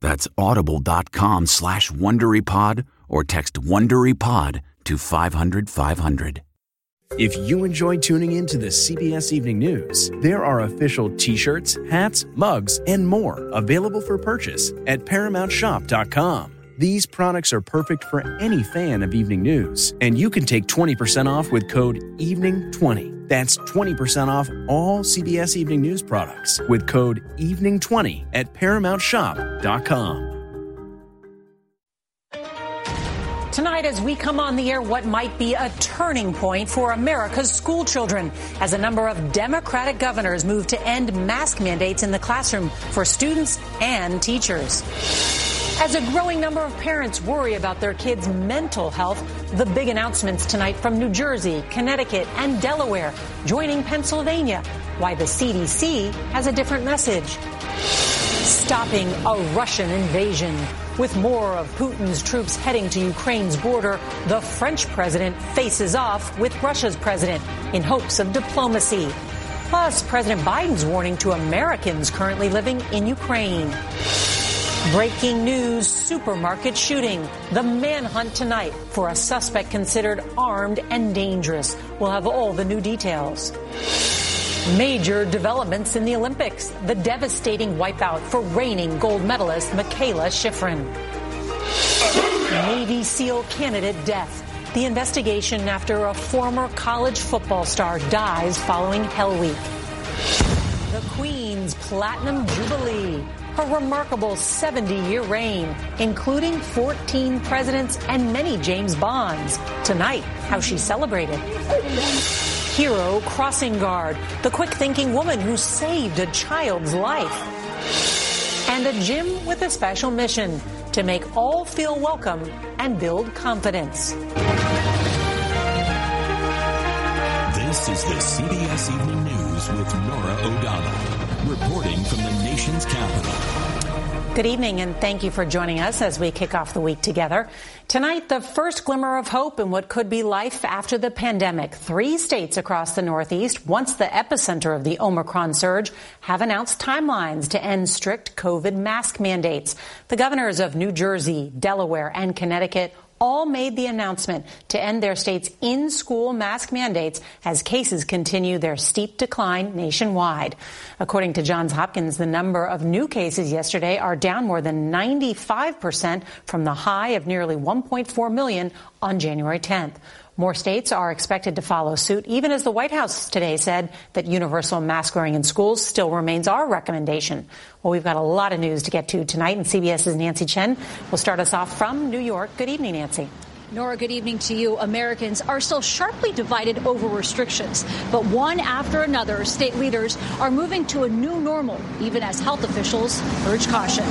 That's audible.com slash WonderyPod or text WonderyPod to 500 500. If you enjoy tuning in to the CBS Evening News, there are official t-shirts, hats, mugs, and more available for purchase at ParamountShop.com. These products are perfect for any fan of evening news, and you can take 20% off with code EVENING20. That's 20% off all CBS Evening News products with code EVENING20 at ParamountShop.com. Tonight, as we come on the air, what might be a turning point for America's school children as a number of Democratic governors move to end mask mandates in the classroom for students and teachers. As a growing number of parents worry about their kids' mental health, the big announcements tonight from New Jersey, Connecticut, and Delaware joining Pennsylvania. Why the CDC has a different message. Stopping a Russian invasion. With more of Putin's troops heading to Ukraine's border, the French president faces off with Russia's president in hopes of diplomacy. Plus, President Biden's warning to Americans currently living in Ukraine. Breaking news supermarket shooting. The manhunt tonight for a suspect considered armed and dangerous. We'll have all the new details. Major developments in the Olympics. The devastating wipeout for reigning gold medalist Mikaela Shiffrin. Navy SEAL candidate death. The investigation after a former college football star dies following Hell Week. The Queen's Platinum Jubilee her remarkable 70 year reign, including 14 presidents and many James Bonds. Tonight, how she celebrated. Hero Crossing Guard, the quick thinking woman who saved a child's life. And a gym with a special mission to make all feel welcome and build confidence. This is the CBS Evening News with Norah O'Donnell, reporting from the nation's capital. Good evening, and thank you for joining us as we kick off the week together. Tonight, the first glimmer of hope in what could be life after the pandemic. Three states across the Northeast, once the epicenter of the Omicron surge, have announced timelines to end strict COVID mask mandates. The governors of New Jersey, Delaware, and Connecticut all made the announcement to end their state's in school mask mandates as cases continue their steep decline nationwide. According to Johns Hopkins, the number of new cases yesterday are down more than 95% from the high of nearly 1.4 million on January 10th. More states are expected to follow suit, even as the White House today said that universal mask wearing in schools still remains our recommendation. Well, we've got a lot of news to get to tonight, and CBS's Nancy Chen will start us off from New York. Good evening, Nancy. Norah, good evening to you. Americans are still sharply divided over restrictions, but one after another, state leaders are moving to a new normal, even as health officials urge caution.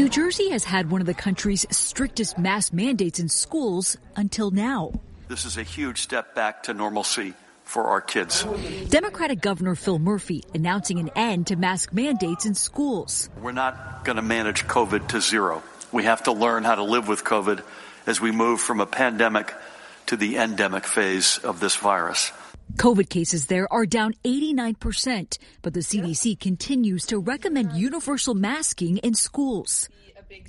New Jersey has had one of the country's strictest mask mandates in schools until now. This is a huge step back to normalcy for our kids. Democratic Governor Phil Murphy announcing an end to mask mandates in schools. We're not going to manage COVID to zero. We have to learn how to live with COVID as we move from a pandemic to the endemic phase of this virus. COVID cases there are down 89%, but the CDC continues to recommend universal masking in schools.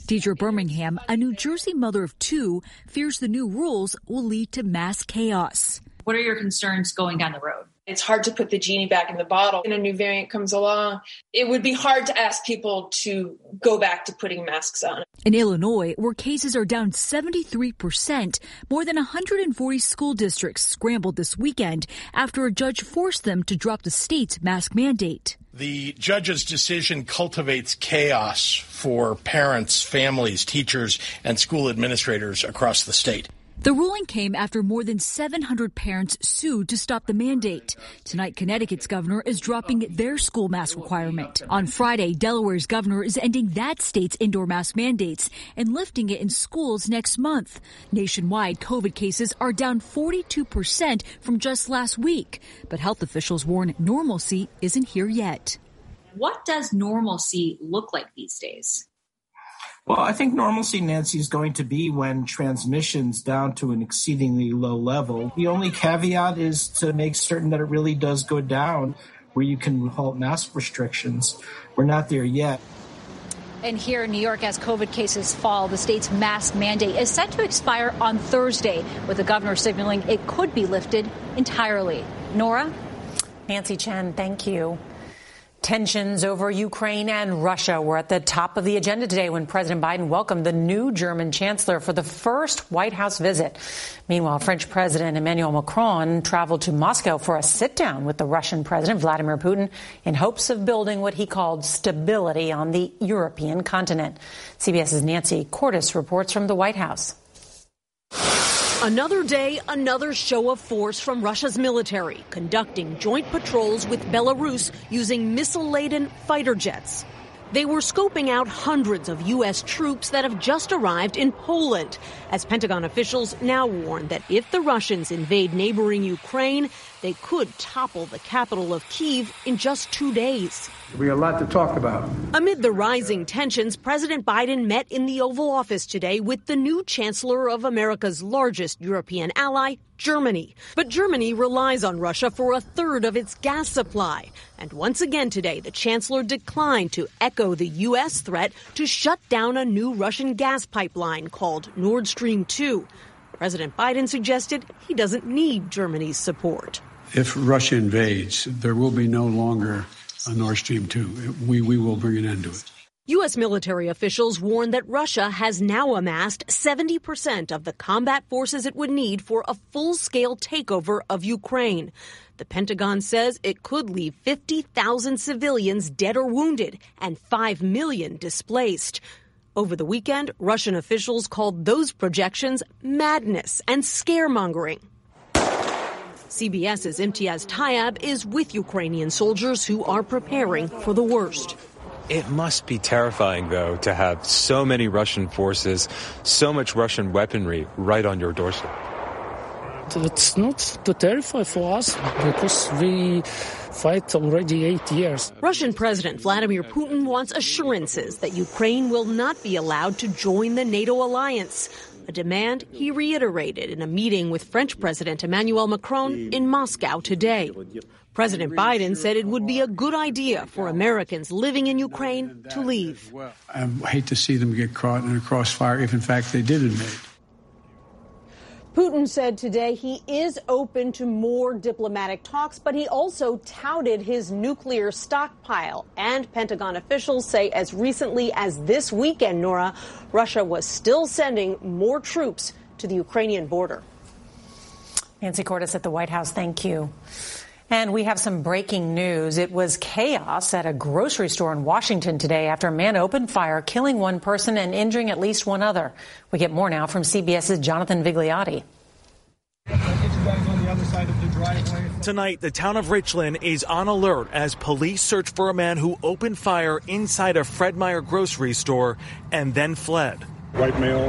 Deidre Birmingham, a New Jersey mother of two, fears the new rules will lead to mass chaos. What are your concerns going down the road? It's hard to put the genie back in the bottle. And a new variant comes along. It would be hard to ask people to go back to putting masks on. In Illinois, where cases are down 73%, more than 140 school districts scrambled this weekend after a judge forced them to drop the state's mask mandate. The judge's decision cultivates chaos for parents, families, teachers, and school administrators across the state. The ruling came after more than 700 parents sued to stop the mandate. Tonight, Connecticut's governor is dropping their school mask requirement. On Friday, Delaware's governor is ending that state's indoor mask mandates and lifting it in schools next month. Nationwide, COVID cases are down 42% from just last week, but health officials warn normalcy isn't here yet. What does normalcy look like these days? Well, I think normalcy, Nancy, is going to be when transmission's down to an exceedingly low level. The only caveat is to make certain that it really does go down where you can halt mask restrictions. We're not there yet. And here in New York, as COVID cases fall, the state's mask mandate is set to expire on Thursday, with the governor signaling it could be lifted entirely. Norah? Nancy Chen, thank you. Tensions over Ukraine and Russia were at the top of the agenda today when President Biden welcomed the new German chancellor for the first White House visit. Meanwhile, French President Emmanuel Macron traveled to Moscow for a sit down with the Russian President Vladimir Putin in hopes of building what he called stability on the European continent. CBS's Nancy Cordes reports from the White House. Another day, another show of force from Russia's military, conducting joint patrols with Belarus using missile laden fighter jets. They were scoping out hundreds of U.S. troops that have just arrived in Poland, as Pentagon officials now warn that if the Russians invade neighboring Ukraine, they could topple the capital of Kiev in just two days. We have a lot to talk about. Amid the rising tensions, President Biden met in the Oval Office today with the new Chancellor of America's largest European ally, Germany. But Germany relies on Russia for a third of its gas supply. And once again today, the Chancellor declined to echo the U.S. threat to shut down a new Russian gas pipeline called Nord Stream 2. President Biden suggested he doesn't need Germany's support if Russia invades, there will be no longer a Nord Stream 2. We, we will bring an end to it. U.S. military officials warn that Russia has now amassed 70% of the combat forces it would need for a full scale takeover of Ukraine. The Pentagon says it could leave 50,000 civilians dead or wounded and 5 million displaced. Over the weekend, Russian officials called those projections madness and scaremongering. CBS's Imtiaz Tyab is with Ukrainian soldiers who are preparing for the worst. It must be terrifying, though, to have so many Russian forces, so much Russian weaponry right on your doorstep. It's not too terrifying for us because we fight already eight years. Russian President Vladimir Putin wants assurances that Ukraine will not be allowed to join the NATO alliance a demand he reiterated in a meeting with French President Emmanuel Macron in Moscow today. President Biden said it would be a good idea for Americans living in Ukraine to leave. I hate to see them get caught in a crossfire if, in fact, they did invade. Putin said today he is open to more diplomatic talks, but he also touted his nuclear stockpile. And Pentagon officials say as recently as this weekend, Norah, Russia was still sending more troops to the Ukrainian border. Nancy Cordes at the White House, thank you. And we have some breaking news. It was chaos at a grocery store in Washington today after a man opened fire, killing one person and injuring at least one other. We get more now from CBS's Jonathan Vigliotti. Tonight, the town of Richland is on alert as police search for a man who opened fire inside a Fred Meyer grocery store and then fled. White male,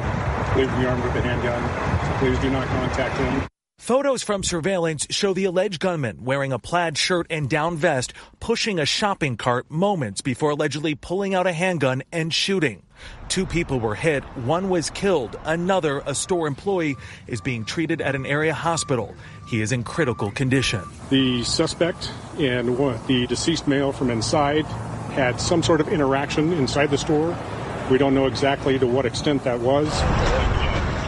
believed to be armed with a handgun. Please do not contact him. Photos from surveillance show the alleged gunman wearing a plaid shirt and down vest pushing a shopping cart moments before allegedly pulling out a handgun and shooting. Two people were hit, one was killed, another, a store employee, is being treated at an area hospital. He is in critical condition. The suspect and the deceased male from inside had some sort of interaction inside the store. We don't know exactly to what extent that was.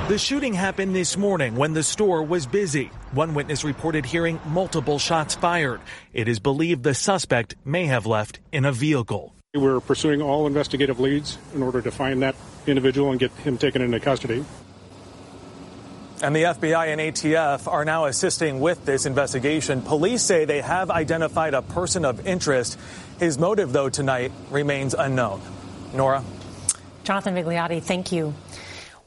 The shooting happened this morning when the store was busy. One witness reported hearing multiple shots fired. It is believed the suspect may have left in a vehicle. We're pursuing all investigative leads in order to find that individual and get him taken into custody. And the FBI and ATF are now assisting with this investigation. Police say they have identified a person of interest. His motive, though, tonight remains unknown. Norah? Jonathan Vigliotti, thank you.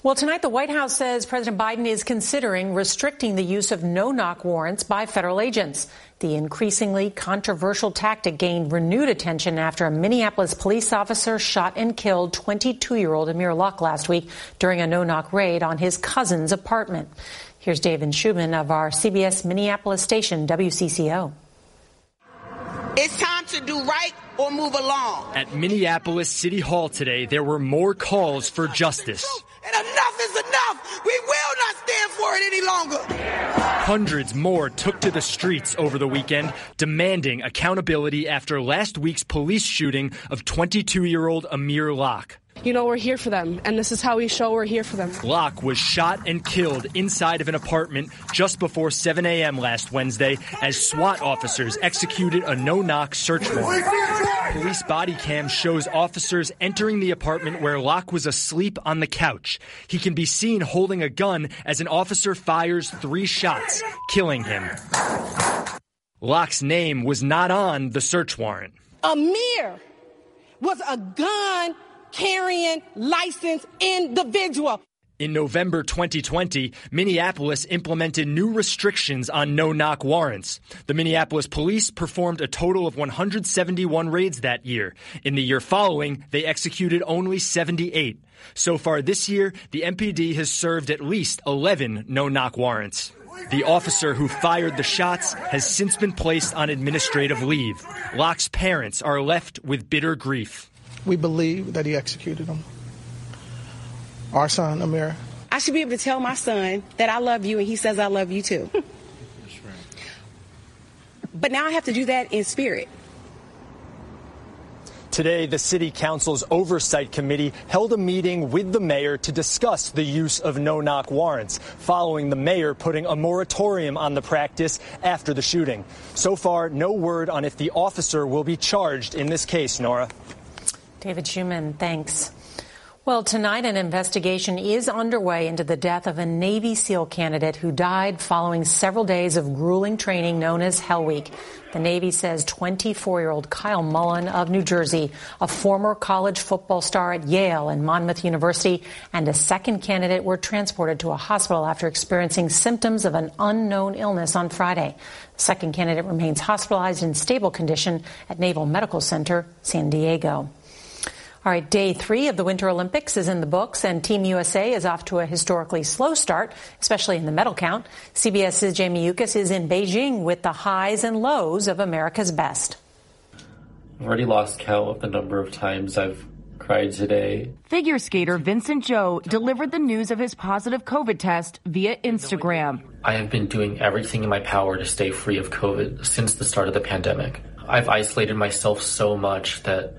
Well, tonight the White House says President Biden is considering restricting the use of no knock warrants by federal agents. The increasingly controversial tactic gained renewed attention after a Minneapolis police officer shot and killed 22 year old Amir Locke last week during a no knock raid on his cousin's apartment. Here's David Schuman of our CBS Minneapolis station, WCCO. It's time to do right or move along. At Minneapolis City Hall today, there were more calls for justice. We will not stand for it any longer. Hundreds more took to the streets over the weekend, demanding accountability after last week's police shooting of 22 year old Amir Locke. You know, we're here for them, and this is how we show we're here for them. Locke was shot and killed inside of an apartment just before 7 a.m. last Wednesday as SWAT officers executed a no knock search warrant. Police body cam shows officers entering the apartment where Locke was asleep on the couch. He can be seen holding a gun as an officer fires three shots, killing him. Locke's name was not on the search warrant. Amir was a gun carrying licensed individual. In November 2020, Minneapolis implemented new restrictions on no knock warrants. The Minneapolis police performed a total of 171 raids that year. In the year following, they executed only 78. So far this year, the MPD has served at least 11 no knock warrants. The officer who fired the shots has since been placed on administrative leave. Locke's parents are left with bitter grief. We believe that he executed him. Our son, Amir. I should be able to tell my son that I love you and he says I love you too. But now I have to do that in spirit. Today, the City Council's Oversight Committee held a meeting with the mayor to discuss the use of no knock warrants, following the mayor putting a moratorium on the practice after the shooting. So far, no word on if the officer will be charged in this case, Norah. David Schuman, thanks. Well, tonight an investigation is underway into the death of a Navy SEAL candidate who died following several days of grueling training known as Hell Week. The Navy says 24 year old Kyle Mullen of New Jersey, a former college football star at Yale and Monmouth University, and a second candidate were transported to a hospital after experiencing symptoms of an unknown illness on Friday. The second candidate remains hospitalized in stable condition at Naval Medical Center, San Diego. All right, day three of the Winter Olympics is in the books, and Team USA is off to a historically slow start, especially in the medal count. CBS's Jamie Yuccas is in Beijing with the highs and lows of America's best. I've already lost count of the number of times I've cried today. Figure skater Vincent Zhou delivered the news of his positive COVID test via Instagram. I have been doing everything in my power to stay free of COVID since the start of the pandemic. I've isolated myself so much that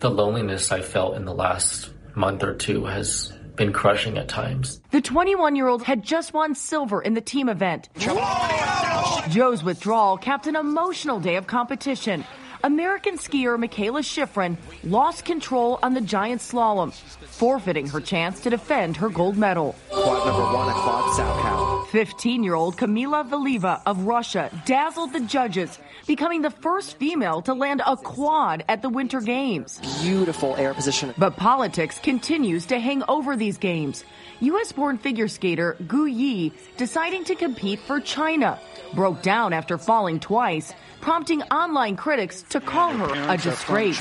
the loneliness I felt in the last month or two has been crushing at times. The 21 year old had just won silver in the team event. Zhou's withdrawal capped an emotional day of competition. American skier Mikaela Shiffrin lost control on the giant slalom, forfeiting her chance to defend her gold medal. Quad number one at Quad Salchow. 15 year old Kamila Valieva of Russia dazzled the judges, becoming the first female to land a quad at the Winter Games. Beautiful air position. But politics continues to hang over these games. U.S. born figure skater Zhu Yi, deciding to compete for China, broke down after falling twice prompting online critics to call her a disgrace.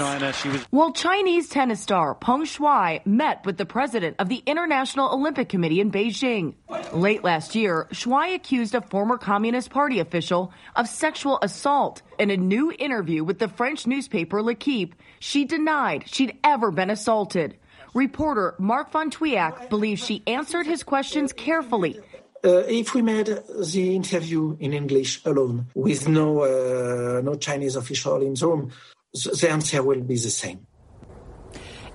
While Chinese tennis star Peng Shuai met with the president of the International Olympic Committee in Beijing. Late last year, year, Shuai accused a former Communist Party official of sexual assault. In a new interview with the French newspaper L'Equipe, she denied she'd ever been assaulted. Reporter Mark Ventouillac believes she answered his questions carefully. Uh, if we made the interview in English alone, with no uh, no Chinese official in the room, the answer will be the same.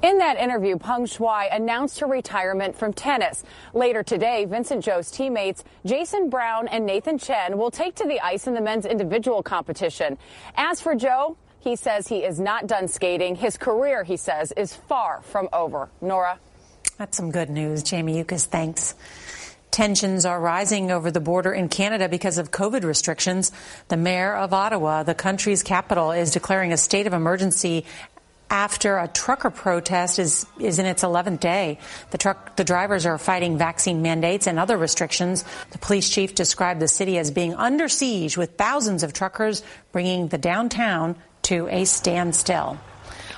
In that interview, Peng Shuai announced her retirement from tennis. Later today, Vincent Zhou's teammates Jason Brown and Nathan Chen will take to the ice in the men's individual competition. As for Zhou, he says he is not done skating. His career, he says, is far from over. Norah? That's some good news. Jamie Yuccas, thanks. Tensions are rising over the border in Canada because of COVID restrictions. The mayor of Ottawa, the country's capital, is declaring a state of emergency after a trucker protest is, is in its 11th day. The truck, the drivers are fighting vaccine mandates and other restrictions. The police chief described the city as being under siege with thousands of truckers bringing the downtown to a standstill.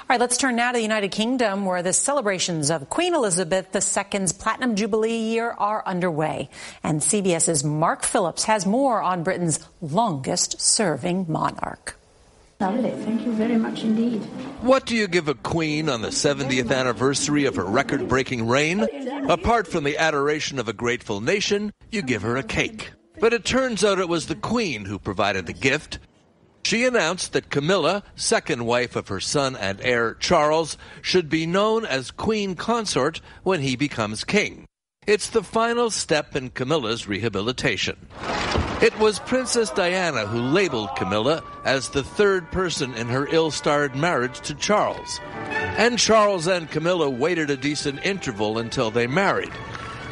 All right, let's turn now to the United Kingdom, where the celebrations of Queen Elizabeth II's Platinum Jubilee year are underway. And CBS's Mark Phillips has more on Britain's longest serving monarch. Lovely. Thank you very much indeed. What do you give a queen on the 70th anniversary of her record breaking reign? Apart from the adoration of a grateful nation, you give her a cake. But it turns out it was the queen who provided the gift. She announced that Camilla, second wife of her son and heir Charles, should be known as queen consort when he becomes king. It's the final step in Camilla's rehabilitation. It was Princess Diana who labeled Camilla as the third person in her ill starred marriage to Charles. And Charles and Camilla waited a decent interval until they married.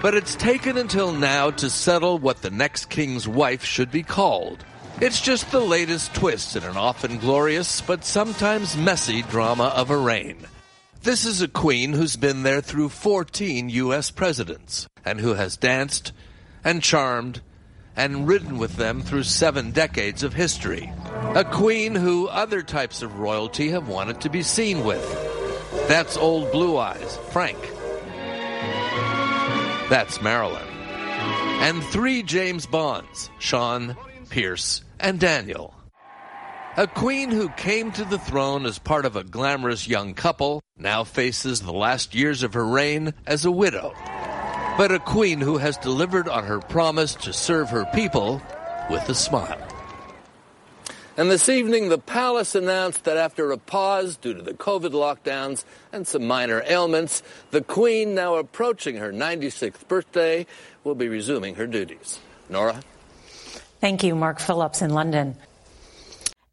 But it's taken until now to settle what the next king's wife should be called. It's just the latest twist in an often glorious but sometimes messy drama of a reign. This is a queen who's been there through 14 U.S. presidents and who has danced and charmed and ridden with them through seven decades of history. A queen who other types of royalty have wanted to be seen with. That's old Blue Eyes, Frank. That's Marilyn. And three James Bonds, Sean, Pierce, and Daniel. A queen who came to the throne as part of a glamorous young couple now faces the last years of her reign as a widow. But a queen who has delivered on her promise to serve her people with a smile. And this evening, the palace announced that after a pause due to the COVID lockdowns and some minor ailments, the queen, now approaching her 96th birthday, will be resuming her duties. Norah? Thank you, Mark Phillips in London.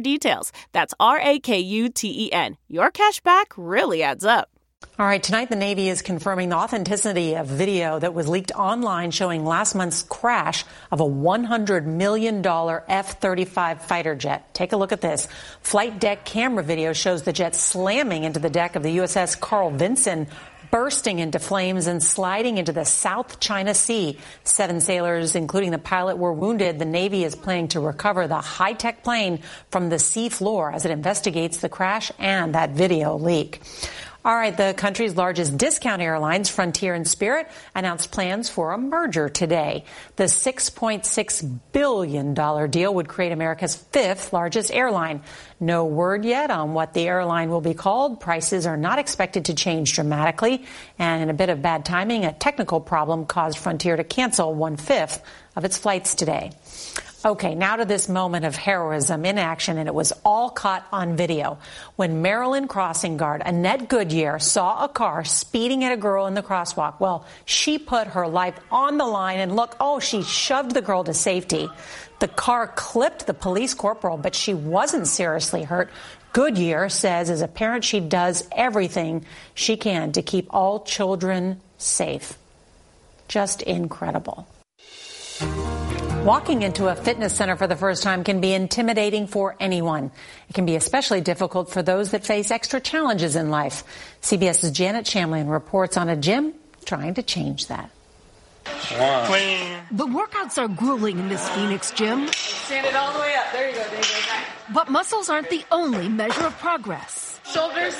details. That's R A K U T E N. Your cash back really adds up. All right, tonight the Navy is confirming the authenticity of video that was leaked online showing last month's crash of a $100 million F 35 fighter jet. Take a look at this. Flight deck camera video shows the jet slamming into the deck of the USS Carl Vinson bursting into flames and sliding into the South China Sea. Seven sailors, including the pilot, were wounded. The Navy is planning to recover the high-tech plane from the sea floor as it investigates the crash and that video leak. All right, the country's largest discount airlines, Frontier and Spirit, announced plans for a merger today. The $6.6 billion deal would create America's fifth largest airline. No word yet on what the airline will be called. Prices are not expected to change dramatically. And in a bit of bad timing, a technical problem caused Frontier to cancel one fifth of its flights today. Okay, now to this moment of heroism in action, and it was all caught on video. When Maryland crossing guard Annette Goodyear saw a car speeding at a girl in the crosswalk, well, she put her life on the line and look, oh, she shoved the girl to safety. The car clipped the police corporal, but she wasn't seriously hurt. Goodyear says as a parent, she does everything she can to keep all children safe. Just incredible. Walking into a fitness center for the first time can be intimidating for anyone. It can be especially difficult for those that face extra challenges in life. CBS's Janet Shamlian reports on a gym trying to change that. The workouts are grueling in this Phoenix gym. Stand it all the way up. There you go, David. But muscles aren't the only measure of progress. Shoulders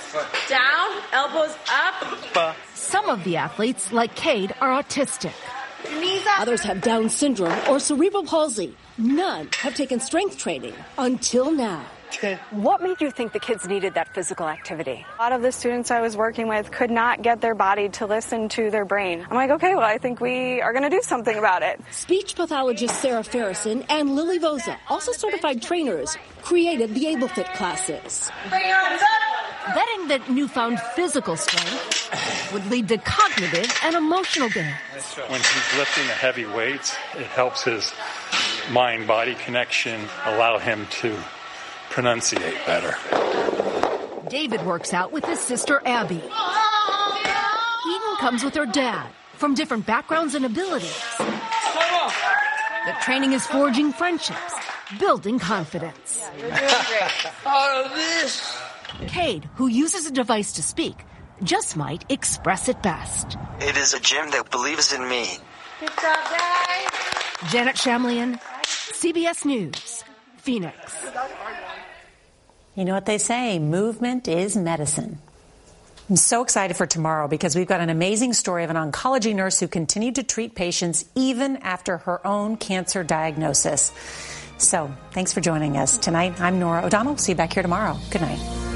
down, elbows up. Some of the athletes, like Cade, are autistic. Knees up. Others have Down syndrome or cerebral palsy. None have taken strength training until now. What made you think the kids needed that physical activity? A lot of the students I was working with could not get their body to listen to their brain. I'm like, okay, well, I think we are going to do something about it. Speech pathologist Sarah Farrison and Lily Voza, also certified trainers, created the AbleFit classes. Bring your. Betting that newfound physical strength would lead to cognitive and emotional gains. When he's lifting the heavy weights, it helps his mind body connection allow him to pronunciate better. David works out with his sister Abby. Eden comes with her dad, from different backgrounds and abilities. The training is forging friendships, building confidence. You're doing great. All of this. Cade, who uses a device to speak, just might express it best. It is a gym that believes in me. Good job, guys. Janet Shamlian, CBS News, Phoenix. You know what they say movement is medicine. I'm so excited for tomorrow because we've got an amazing story of an oncology nurse who continued to treat patients even after her own cancer diagnosis. So, thanks for joining us tonight. I'm Norah O'Donnell. See you back here tomorrow. Good night.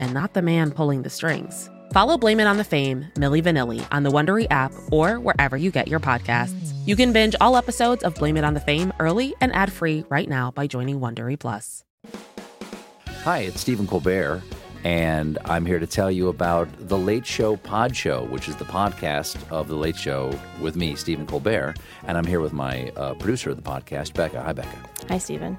and not the man pulling the strings? Follow Blame It on the Fame, Milli Vanilli, on the Wondery app or wherever you get your podcasts. You can binge all episodes of Blame It on the Fame early and ad free right now by joining Wondery Plus. Hi, it's Stephen Colbert, and I'm here to tell you about The Late Show Pod Show, which is the podcast of The Late Show with me, Stephen Colbert. And I'm here with my uh, producer of the podcast, Becca. Hi, Becca. Hi, Stephen.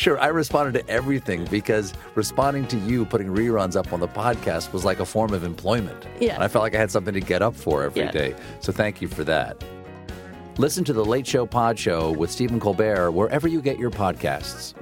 Sure, I responded to everything because responding to you putting reruns up on the podcast was like a form of employment. Yeah. And I felt like I had something to get up for every day. Yeah. So thank you for that. Listen to the Late Show Pod Show with Stephen Colbert wherever you get your podcasts.